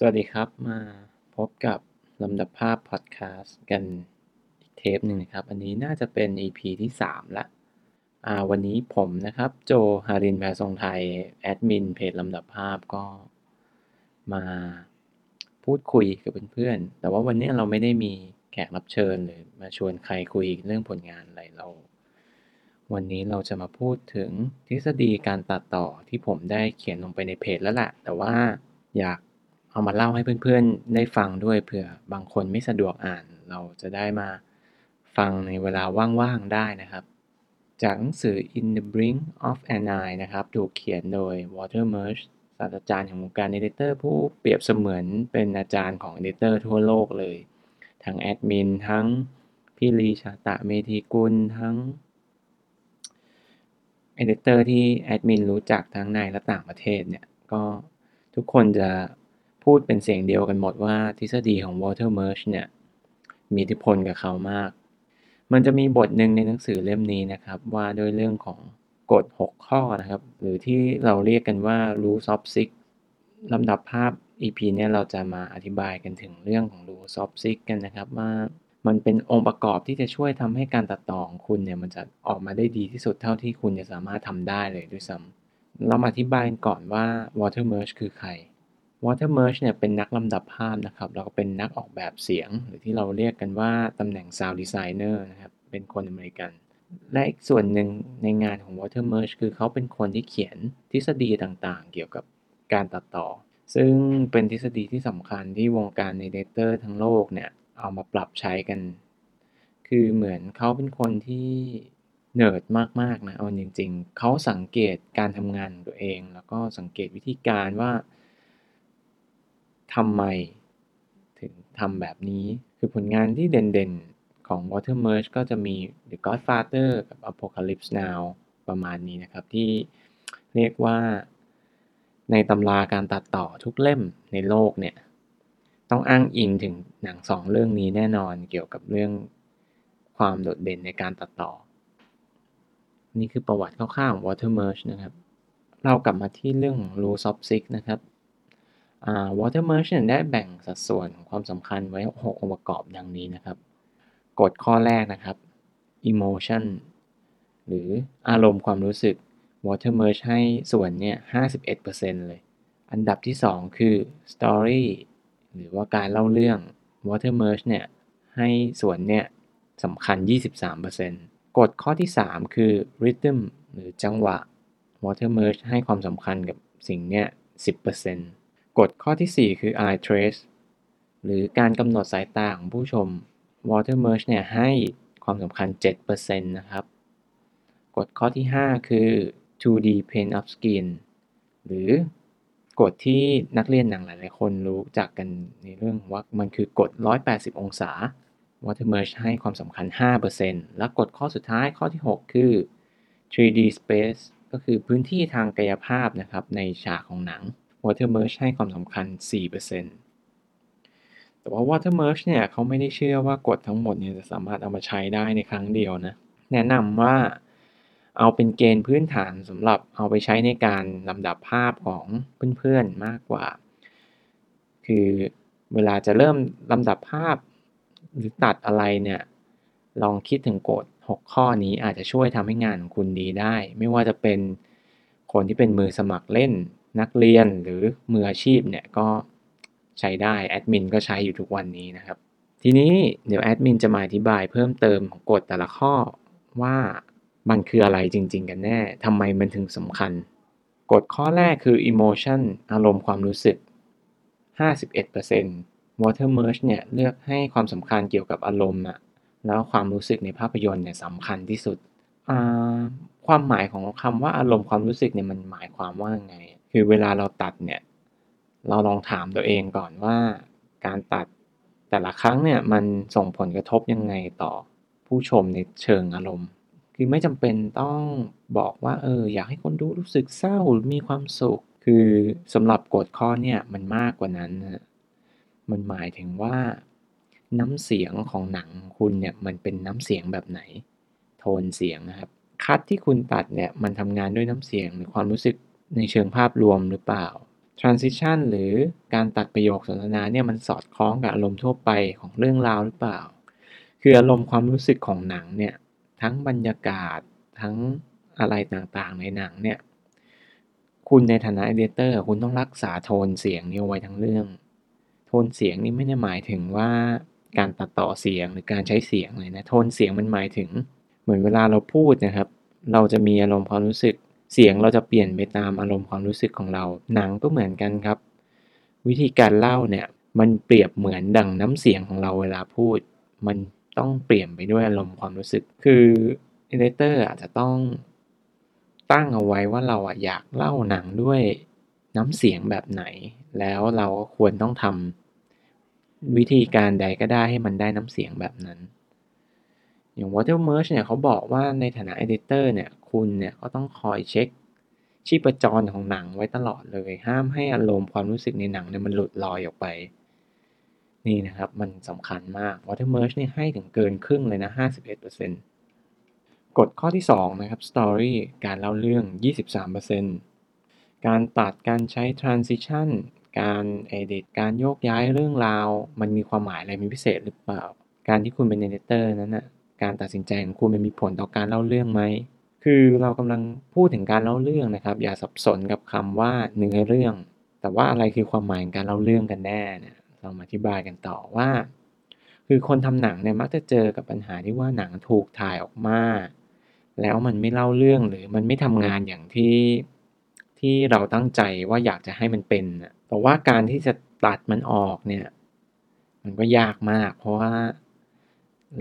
สวัสดีครับมาพบกับลำดับภาพพอดแคสต์กันอีกเทปหนึ่งนะครับ อันนี้น่าจะเป็น EP ที่ 3 ละอ่าวันนี้ผมนะครับ โจฮารินแพรทรงไทย แอดมินเพจลำดับภาพก็มาพูดคุยกับเพื่อนๆ แต่ว่าวันนี้เราไม่ได้มีแขกรับเชิญหรือมาชวนใครคุยเรื่องผลงานอะไรเรา วันนี้เราจะมาพูดถึงทฤษฎีการตัดต่อที่ผมได้เขียนลงไปในเพจแล้วแหละแต่ว่าอยาก เอามาเล่าให้เพื่อนๆได้ฟังด้วยเผื่อบางคนไม่สะดวกอ่าน เราจะได้มาฟังในเวลาว่างๆได้นะครับ จากหนังสือ In the Brink of an Eye นะครับ ถูกเขียนโดย Walter Murch ศาสตราจารย์แห่งวงการเอดิเตอร์ผู้เปรียบเสมือนเป็นอาจารย์ของเอดิเตอร์ทั่วโลกเลย ทั้งแอดมินทั้งพี่ลีชาตะเมธีกุลทั้งเอดิเตอร์ที่แอดมินรู้จักทั้งในและต่างประเทศเนี่ย ก็ทุกคนจะ พูดเป็นเสียงเดียวกันหมดว่าทฤษฎีของ Walter Murch เนี่ย มีอิทธิพลกับเขามาก มันจะมีบทหนึ่งในหนังสือเล่มนี้นะครับ ว่าด้วยเรื่องของกฎ 6 ข้อนะครับ หรือที่เราเรียกกันว่า Rules of Six ลำดับภาพ EP เนี่ยเราจะมาอธิบายกันถึงเรื่องของ Rules of Six กันนะครับว่ามันเป็นองค์ประกอบที่จะช่วยทำให้การตัดต่อของคุณเนี่ยมันจะออกมาได้ดีที่สุดเท่าที่คุณจะสามารถทำได้เลยด้วยซ้ำเรามาอธิบายก่อนว่า Water Murch คือใคร Walter Murch เนี่ยเป็นนักลำดับภาพนะครับแล้วก็เป็นนักออกแบบเสียง หรือที่เราเรียกกันว่าตำแหน่ง Sound Designer นะครับ เป็นคนอเมริกัน และอีกส่วนหนึ่งในงานของ Walter Murch คือเขาเป็นคนที่เขียนทฤษฎีต่างๆ เกี่ยวกับการตัดต่อ ซึ่งเป็นทฤษฎีที่สำคัญที่วงการในเดเตอร์ทั้งโลกเนี่ย เอามาปรับใช้กัน คือเหมือนเขาเป็นคนที่เนิร์ดมากๆนะเอาจริง ๆ เขาสังเกตการทำงานของตัวเอง แล้วก็สังเกตวิธีการว่า ทำไมถึงทำแบบนี้ คือผลงานที่เด่นๆ ของ Water Merge ก็จะมี The Godfather กับ Apocalypse Now ประมาณนี้นะครับ ที่เรียกว่าในตำราการตัดต่อทุกเล่มในโลกเนี่ย ต้องอ้างอิงถึงหนังสองเรื่องนี้แน่นอนเกี่ยวกับเรื่องความโดดเด่นในการตัดต่อ นี่คือประวัติคร่าวๆของ Water Merge นะครับ เรากลับมาที่เรื่องของ Rules of Six นะครับ Water Merchant ได้แบ่งสัดส่วนของความสำคัญไว้ 6 องค์ประกอบดังนี้นะครับ กฎข้อแรกนะครับ emotion หรืออารมณ์ความรู้สึก Water Merge ให้ส่วนเนี่ย 51%เลย อันดับที่ 2 คือ story หรือว่าการเล่าเรื่อง Water Merge เนี่ย ให้ส่วนเนี่ยสำคัญ 23%กฎข้อที่ 3 คือ rhythm หรือจังหวะ Water Merge ให้ความสำคัญกับสิ่งเนี่ย 10% กฎข้อที่ 4 คือ eye trace หรือการกำหนดสายตาของผู้ชม water merge เนี่ยให้ความสำคัญ 7%นะครับ กฎข้อที่ 5 คือ 2D pane of skin หรือกฎที่นักเรียนหนังหลาย ๆ คนรู้จักกันในเรื่องว่ามันคือกฎ 180 องศา water merge ให้ความสำคัญ 5%และกฎข้อสุดท้ายข้อที่ 6 คือ 3D space ก็คือพื้นที่ทางกายภาพนะครับในฉากของหนัง Water Merge ให้ความสำคัญ 4%แต่ว่า Water Merge เนี่ยเขาไม่ได้เชื่อว่ากฎทั้งหมดเนี่ยจะสามารถเอามาใช้ได้ในครั้งเดียวนะ แนะนำว่าเอาเป็นเกณฑ์พื้นฐานสำหรับเอาไปใช้ในการลำดับภาพของเพื่อนๆมากกว่า คือเวลาจะเริ่มลำดับภาพหรือตัดอะไรเนี่ย ลองคิดถึงกฎ6 ข้อนี้อาจจะช่วยทำให้งานของคุณดีได้ ไม่ว่าจะเป็นคนที่เป็นมือสมัครเล่น นักเรียนหรือมืออาชีพเนี่ยก็ใช้ได้แอดมินก็ใช้อยู่ทุกวันนี้นะครับ ทีนี้เดี๋ยวแอดมินจะมาอธิบายเพิ่มเติมของกฎแต่ละข้อว่ามันคืออะไรจริง ๆ กันแน่ทำไมมันถึงสำคัญ กฎข้อแรกคือ emotion อารมณ์ความรู้สึก 51% water merge เนี่ยเลือกให้ความสำคัญเกี่ยวกับอารมณ์อะแล้วความรู้สึกในภาพยนตร์เนี่ยสำคัญที่สุด ความหมายของคำว่าอารมณ์ความรู้สึกเนี่ยมันหมายความว่าไง คือเวลาเราตัดเนี่ย เราลองถามตัวเองก่อนว่าการตัดแต่ละครั้งเนี่ยมันส่งผลกระทบยังไงต่อผู้ชมในเชิงอารมณ์ คือไม่จำเป็นต้องบอกว่าเอออยากให้คนดูรู้สึกเศร้าหรือมีความสุข คือสำหรับกฎข้อเนี่ยมันมากกว่านั้นนะมันหมายถึงว่า น้ำเสียงของหนังคุณเนี่ยมันเป็นน้ำเสียงแบบไหน โทนเสียงนะครับ คัดที่คุณตัดเนี่ยมันทำงานด้วยน้ำเสียงหรือความรู้สึก ในเชิงภาพรวมหรือเปล่า transition หรือการตัดประโยคสนทนาเนี่ยมันสอดคล้องกับอารมณ์ทั่วไปของเรื่องราวหรือเปล่า คืออารมณ์ความรู้สึกของหนังเนี่ยทั้งบรรยากาศทั้งอะไรต่างๆในหนังเนี่ยคุณในฐานะเอเดเตอร์คุณต้องรักษาโทนเสียงนี้ไว้ทั้งเรื่อง โทนเสียงนี่ไม่ได้หมายถึงว่าการตัดต่อเสียงหรือการใช้เสียงเลยนะโทนเสียงมันหมายถึง เหมือนเวลาเราพูดนะครับ เราจะมีอารมณ์ความรู้สึก เสียงเราจะเปลี่ยนไปตามอารมณ์ความรู้สึกของเรา หนังก็เหมือนกันครับ วิธีการเล่าเนี่ยมันเปรียบเหมือนดังน้ำเสียงของเราเวลาพูด มันต้องเปลี่ยนไปด้วยอารมณ์ความรู้สึก คือเอเดเตอร์อาจจะต้องตั้งเอาไว้ว่าเราอะอยากเล่าหนังด้วยน้ำเสียงแบบไหน แล้วเราก็ควรต้องทำวิธีการใดก็ได้ให้มันได้น้ำเสียงแบบนั้น อย่าง Watermerge เนี่ยเขาบอกว่าในฐานะ editor เนี่ย คุณเนี่ยก็ต้องคอยเช็ค ชีพจรของหนังไว้ตลอดเลย ห้ามให้อารมณ์ความรู้สึกในหนังเนี่ยมันหลุดลอยออกไป นี่นะครับ มันสำคัญมาก Watermerge เนี่ยให้ถึงเกินครึ่งเลยนะ 51%กฎข้อที่ 2 นะครับ Story การเล่าเรื่อง 23%การตัดการใช้ Transition การ Edit การโยกย้ายเรื่องราว มันมีความหมายอะไรมีพิเศษหรือเปล่า การที่คุณเป็น Editor นั้นนะการตัดสินใจของคุณมันมีผลต่อการเล่าเรื่องไหม คือเรากำลังพูดถึงการเล่าเรื่องนะครับ อย่าสับสนกับคำว่าเนื้อเรื่อง แต่ว่าอะไรคือความหมายของการเล่าเรื่องกันแน่เนี่ยเรามาอธิบายกันต่อว่า คือคนทำหนังเนี่ยมักจะเจอกับปัญหาที่ว่าหนังถูกถ่ายออกมา แล้วมันไม่เล่าเรื่องหรือมันไม่ทำงานอย่างที่ที่เราตั้งใจว่าอยากจะให้มันเป็นแต่ว่าการที่จะตัดมันออกเนี่ย มันก็ยากมาก เพราะว่า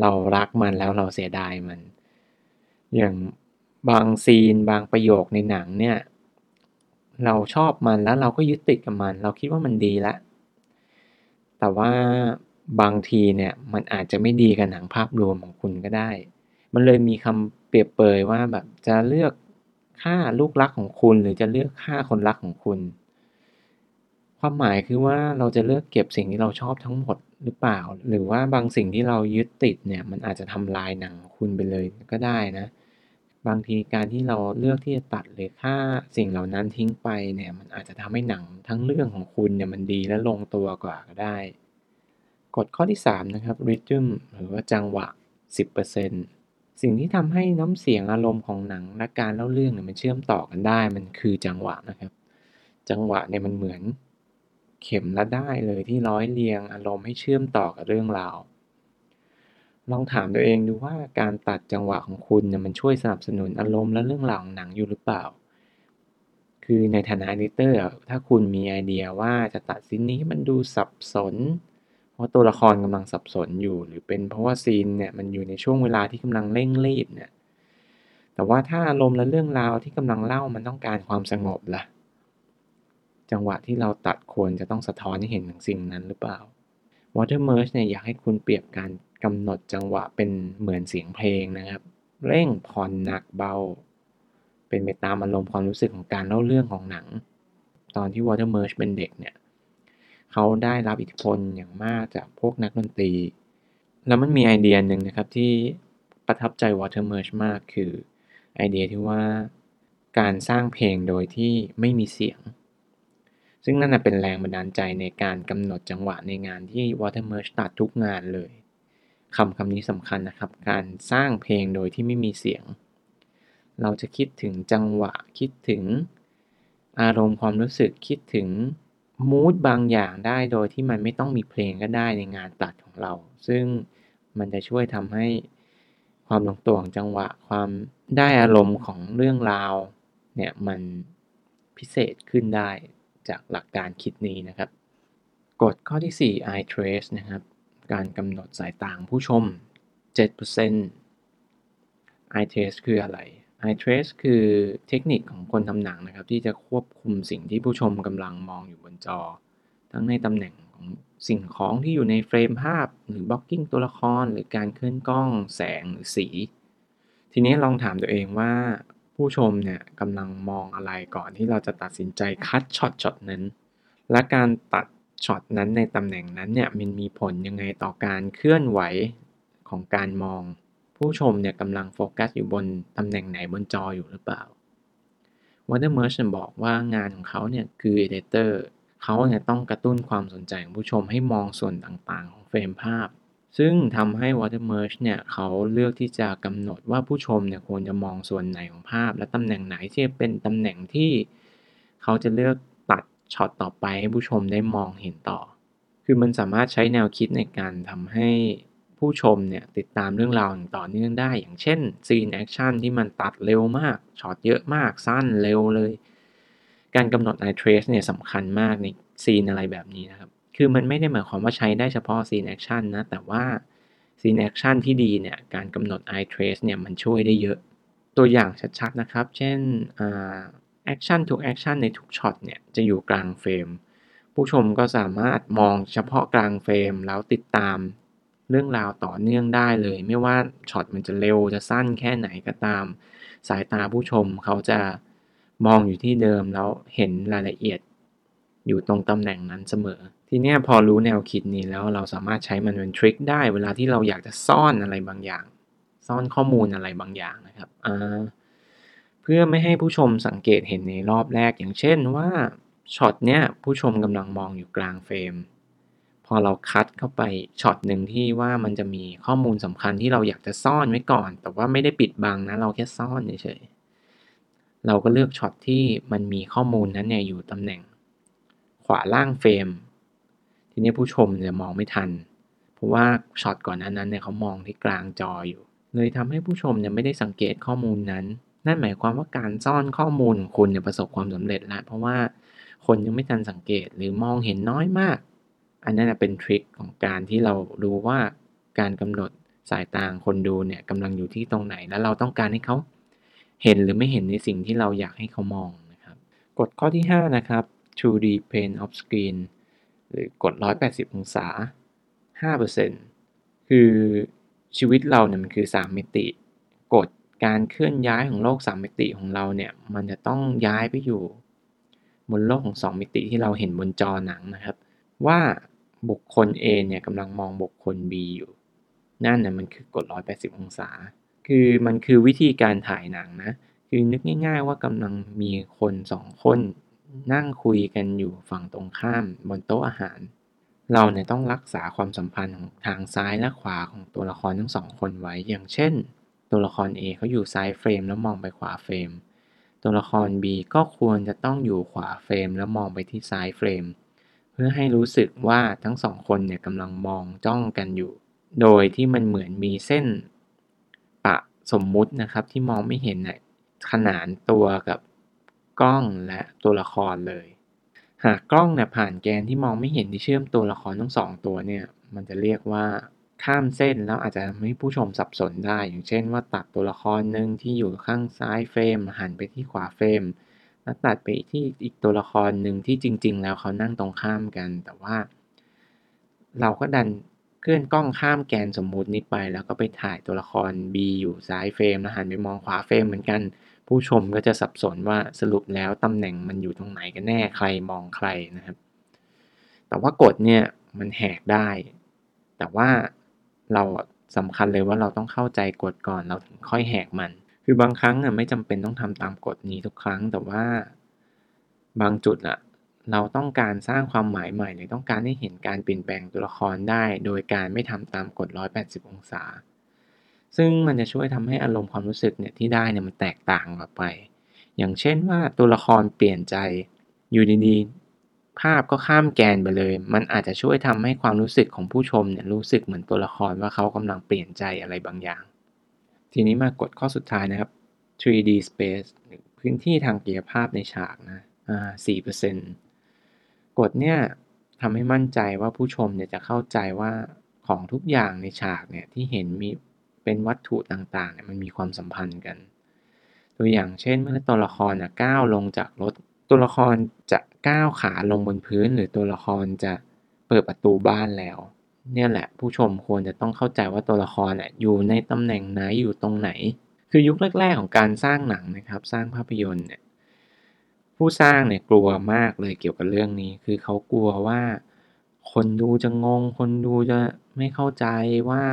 เรารักมันแล้วเราเสียดายมัน อย่าง บางซีนบางประโยคในหนังเนี่ย เราชอบมันแล้วเราก็ยึดติดกับมัน เราคิดว่ามันดีล้วแต่ว่าบางทีเนี่ยมันอาจจะไม่ดีกับหนังภาพรวมของคุณก็ได้ มันเลยมีคำเปรียบเปยว่าแบบจะเลือกฆ่าลูกรักของคุณ หรือจะเลือกฆ่าคนรักของคุณ ความหมายคือว่าเราจะเลือกเก็บสิ่งที่เราชอบทั้งหมดหรือเปล่า หรือว่าบางสิ่งที่เรายึดติดเนี่ยมันอาจจะทำลายหนังคุณไปเลยก็ได้นะ บางทีการที่เราเลือกที่จะตัดหรือฆ่าสิ่งเหล่านั้นทิ้งไปเนี่ยมันอาจจะทำให้หนังทั้งเรื่องของคุณเนี่ยมันดีและลงตัวกว่าก็ได้ กฎข้อที่ 3 นะครับ rhythm หรือว่าจังหวะ 10%สิ่งที่ทำให้น้ำเสียงอารมณ์ของหนังและการเล่าเรื่องเนี่ยมันเชื่อมต่อกันได้ มันคือจังหวะนะครับ จังหวะเนี่ยมันเหมือนเข็มละได้เลยที่ร้อยเรียงอารมณ์ให้เชื่อมต่อกับเรื่องราว ลองถามตัวเองดูว่าการตัดจังหวะของคุณเนี่ยมันช่วยสนับสนุนอารมณ์และเรื่องราวของหนังอยู่หรือเปล่า คือในฐานะอดิเตอร์ ถ้าคุณมีไอเดียว่าจะตัดซีนนี้มันดูสับสน เพราะตัวละครกำลังสับสนอยู่ หรือเป็นเพราะว่าซีนเนี่ยมันอยู่ในช่วงเวลาที่กำลังเร่งรีบเนี่ย แต่ว่าถ้าอารมณ์และเรื่องราวที่กำลังเล่ามันต้องการความสงบละ่ะ จังหวะที่เราตัดควรจะต้องสะท้อนให้เห็นถึงสิ่งนั้นหรือเปล่า Watermerge เนี่ยอยากให้คุณเปรียบการ กำหนดจังหวะเป็นเหมือนเสียงเพลงนะครับ เร่งผ่อนหนักเบา เป็นไปตามอารมณ์ความรู้สึกของการเล่าเรื่องของหนัง ตอนที่ Watermerge เป็นเด็กเนี่ยเขาได้รับอิทธิพลอย่างมากจากพวกนักดนตรี แล้วมันมีไอเดียหนึ่งนะครับที่ประทับใจ Watermerge มากคือไอเดียที่ว่าการสร้างเพลงโดยที่ไม่มีเสียง ซึ่งนั่นเป็นแรงบันดาลใจในการกำหนดจังหวะในงานที่ Watermerge ตัดทุกงานเลย คำคำนี้สำคัญนะครับ การสร้างเพลงโดยที่ไม่มีเสียง เราจะคิดถึงจังหวะ คิดถึงอารมณ์ความรู้สึก คิดถึงมูดบางอย่างได้โดยที่มันไม่ต้องมีเพลงก็ได้ในงานตัดของเรา ซึ่งมันจะช่วยทำให้ความลงตัวของจังหวะ ความได้อารมณ์ของเรื่องราวเนี่ยมันพิเศษขึ้นได้จากหลักการคิดนี้นะครับ กฎข้อที่4 eye trace นะครับ การกำหนดสายตาผู้ชม 7% eye trace คืออะไร eye trace คือเทคนิคของคนทำหนังนะครับ ที่จะควบคุมสิ่งที่ผู้ชมกำลังมองอยู่บนจอ ทั้งในตำแหน่งของสิ่งของที่อยู่ในเฟรมภาพ หรือ blocking ตัวละคร หรือการเคลื่อนกล้องแสงหรือสี ทีนี้ลองถามตัวเองว่าผู้ชมเนี่ยกำลังมองอะไรก่อนที่เราจะตัดสินใจ cut ช็อตช็อตนั้น และการตัด ช็อตนั้นในตำแหน่งนั้นเนี่ยมันมีผลยังไงต่อการเคลื่อนไหวของการมอง ผู้ชมเนี่ยกำลังโฟกัสอยู่บนตำแหน่งไหนบนจออยู่หรือเปล่า Watermerge บอกว่างานของเขาเนี่ยคือ Editor เขาเนี่ยต้องกระตุ้นความสนใจของผู้ชมให้มองส่วนต่างๆ ของเฟรมภาพ ซึ่งทำให้ Watermerge เนี่ยเขาเลือกที่จะกำหนดว่าผู้ชมเนี่ยควรจะมองส่วนไหนของภาพ และตำแหน่งไหนที่เป็นตำแหน่งที่เขาจะเลือก ช็อตต่อไปให้ผู้ชมได้มองเห็นต่อ คือมันสามารถใช้แนวคิดในการทำให้ผู้ชมเนี่ยติดตามเรื่องราวอย่างต่อเนื่องได้ อย่างเช่นซีนแอคชั่นที่มันตัดเร็วมาก ช็อตเยอะมาก สั้นเร็วเลย การกำหนด eye trace เนี่ยสำคัญมากในซีนอะไรแบบนี้นะครับ คือมันไม่ได้หมายความว่าใช้ได้เฉพาะซีนแอคชั่นนะ แต่ว่าซีนแอคชั่นที่ดีเนี่ยการกำหนด eye trace เนี่ยมันช่วยได้เยอะ ตัวอย่างชัดๆนะครับ เช่น แอคชั่นทุกแอคชั่นในทุกช็อตเนี่ยจะอยู่กลางเฟรม ผู้ชมก็สามารถมองเฉพาะกลางเฟรมแล้วติดตามเรื่องราวต่อเนื่องได้เลย ไม่ว่าช็อตมันจะเร็วจะสั้นแค่ไหนก็ตาม สายตาผู้ชมเขาจะมองอยู่ที่เดิมแล้วเห็นรายละเอียดอยู่ตรงตำแหน่งนั้นเสมอ ทีนี้พอรู้แนวคิดนี้แล้วเราสามารถใช้มันเป็นทริคได้ เวลาที่เราอยากจะซ่อนอะไรบางอย่าง ซ่อนข้อมูลอะไรบางอย่างนะครับเพื่อไม่ให้ผู้ชมสังเกตเห็นในรอบแรกอย่างเช่นว่าช็อตเนี้ยผู้ชมกำลังมองอยู่กลางเฟรม พอเรา cut เข้าไปช็อตหนึ่งที่ว่ามันจะมีข้อมูลสำคัญที่เราอยากจะซ่อนไว้ก่อน แต่ว่าไม่ได้ปิดบังนะเราแค่ซ่อนเฉยๆเราก็เลือกช็อตที่มันมีข้อมูลนั้นเนี่ยอยู่ตำแหน่ง ขวาล่างเฟรม ทีนี้ผู้ชมจะมองไม่ทัน เพราะว่าช็อตก่อนนั้นเนี่ยเขามองที่กลางจออยู่ เลยทำให้ผู้ชมเนี่ยไม่ได้สังเกตข้อมูลนั้น นั่นหมายความว่าการซ่อนข้อมูลของคุณเนี่ยประสบความสำเร็จแล้วเพราะว่าคนยังไม่ทันสังเกตหรือมองเห็นน้อยมาก อันนั้นเป็นทริคของการที่เรารู้ว่าการกำหนดสายตาคนดูเนี่ยกำลังอยู่ที่ตรงไหน แล้วเราต้องการให้เขาเห็นหรือไม่เห็นในสิ่งที่เราอยากให้เขามองนะครับ กฎข้อที่ 5 นะครับ 2D plane of screen หรือกฎ180 องศา 5%คือชีวิตเราเนี่ยมันคือ 3 มิติ กฎ การเคลื่อนย้ายของโลก 3 มิติของเราเนี่ย มันจะต้องย้ายไปอยู่ บนโลกของ 2 มิติที่เราเห็นบนจอหนังนะครับ ว่าบุคคล A เนี่ยกำลังมองบุคคล B อยู่ นั่นน่ะมันคือกฎ180 องศา คือมันคือวิธีการถ่ายหนังนะ คือนึกง่าย ๆ ว่ากำลังมีคนสองคนนั่งคุยกันอยู่ฝั่งตรงข้ามบนโต๊ะอาหาร เราเนี่ยต้องรักษาความสัมพันธ์ของทางซ้ายและขวาของตัวละครทั้งสองคนไว้ อย่างเช่น ตัวละคร A เขาอยู่ซ้ายเฟรมแล้วมองไปขวาเฟรม ตัวละคร B ก็ควรจะต้องอยู่ขวาเฟรมแล้วมองไปที่ซ้ายเฟรม เพื่อให้รู้สึกว่าทั้งสองคนเนี่ยกำลังมองจ้องกันอยู่ โดยที่มันเหมือนมีเส้นปะสมมุตินะครับที่มองไม่เห็นน่ยขนานตัวกับกล้องและตัวละครเลย หากกล้องเนี่ยผ่านแกนที่มองไม่เห็นที่เชื่อมตัวละครทั้งสองตัวเนี่ย มันจะเรียกว่า ข้ามเส้นแล้วอาจจะทำให้ผู้ชมสับสนได้ อย่างเช่นว่าตัดตัวละครหนึ่งที่อยู่ข้างซ้ายเฟรมหันไปที่ขวาเฟรมแล้วตัดไปที่อีกตัวละครหนึ่งที่จริง ๆ แล้วเขานั่งตรงข้ามกัน แต่ว่า เราก็ดันเคลื่อนกล้องข้ามแกนสมมุตินี้ไป แล้วก็ไปถ่ายตัวละคร B อยู่ซ้ายเฟรมแล้วหันไปมองขวาเฟรมเหมือนกัน ผู้ชมก็จะสับสนว่าสรุปแล้วตำแหน่งมันอยู่ตรงไหนกันแน่ใครมองใครนะครับ แต่ว่ากฎเนี่ยมันแหกได้ แต่ว่า เราสำคัญเลยว่าเราต้องเข้าใจกฎก่อนเราถึงค่อยแหกมัน คือบางครั้งอะไม่จำเป็นต้องทำตามกฎนี้ทุกครั้ง แต่ว่าบางจุดอะเราต้องการสร้างความหมายใหม่หรือต้องการให้เห็นการเปลี่ยนแปลงตัวละครได้ โดยการไม่ทำตามกฎ 180 องศา ซึ่งมันจะช่วยทำให้อารมณ์ความรู้สึกเนี่ยที่ได้เนี่ยมันแตกต่างออกไป อย่างเช่นว่าตัวละครเปลี่ยนใจอยู่ดีๆ ภาพก็ข้ามแกนไปเลย มันอาจจะช่วยทำให้ความรู้สึกของผู้ชมเนี่ยรู้สึกเหมือนตัวละครว่าเขากำลังเปลี่ยนใจอะไรบางอย่าง ทีนี้มากดข้อสุดท้ายนะครับ 3D space พื้นที่ทางกายภาพในฉากนะอ่า4%กฎเนี่ยทำให้มั่นใจว่าผู้ชมเนี่ยจะเข้าใจว่าของทุกอย่างในฉากเนี่ยที่เห็นมีเป็นวัตถุต่างๆเนี่ยมันมีความสัมพันธ์กัน ตัวอย่างเช่นเมื่อตัวละครก้าวลงจากรถ ตัวละครจะก้าวขาลงบนพื้น หรือตัวละครจะเปิดประตูบ้านแล้ว เนี่ยแหละ ผู้ชมควรจะต้องเข้าใจว่าตัวละครอยู่ในตำแหน่งไหนอยู่ตรงไหน คือยุคแรก ๆ ของการสร้างหนังนะครับ สร้างภาพยนตร์เนี่ยผู้สร้างเนี่ยกลัวมากเลยเกี่ยวกับเรื่องนี้ คือเขากลัวว่า คนดูจะงง คนดูจะไม่เข้าใจว่า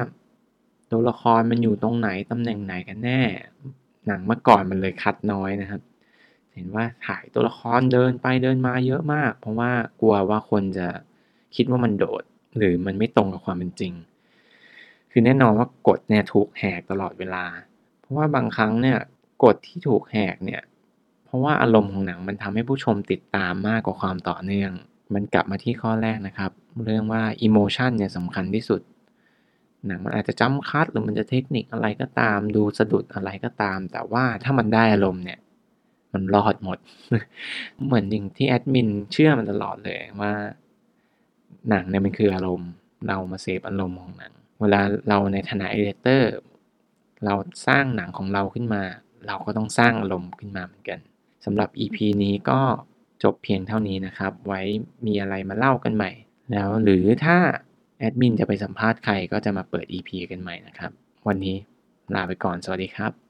ตัวละครมันอยู่ตรงไหนตำแหน่งไหนกันแน่ หนังเมื่อก่อนมันเลยคัดน้อยนะครับ เห็นว่าถ่ายตัวละครเดินไปเดินมาเยอะมาก เพราะว่ากลัวว่าคนจะคิดว่ามันโดด หรือมันไม่ตรงกับความเป็นจริง คือแน่นอนว่ากฎเนี่ยถูกแหกตลอดเวลา เพราะว่าบางครั้งเนี่ยกฎที่ถูกแหกเนี่ย เพราะว่าอารมณ์ของหนังมันทำให้ผู้ชมติดตามมากกว่าความต่อเนื่อง มันกลับมาที่ข้อแรกนะครับ เรื่องว่าอิโมชันเนี่ยสำคัญที่สุดหนังมันอาจจะจำคัดหรือมันจะเทคนิคอะไรก็ตาม ดูสะดุดอะไรก็ตาม แต่ว่าถ้ามันได้อารมณ์เนี่ย มันรอดหมด เหมือนอย่างที่แอดมินเชื่อมันตลอดเลยว่า หนังเนี่ยมันคืออารมณ์ เรามาเสพอารมณ์ของหนัง เวลาเราในฐานะเอเดเตอร์เราสร้างหนังของเราขึ้นมา เราก็ต้องสร้างอารมณ์ขึ้นมาเหมือนกันสำหรับ EP นี้ก็จบเพียงเท่านี้นะครับ ไว้มีอะไรมาเล่ากันใหม่ แล้วหรือถ้าแอดมินจะไปสัมภาษณ์ใครก็จะมาเปิด EP กันใหม่นะครับ วันนี้ลาไปก่อน สวัสดีครับ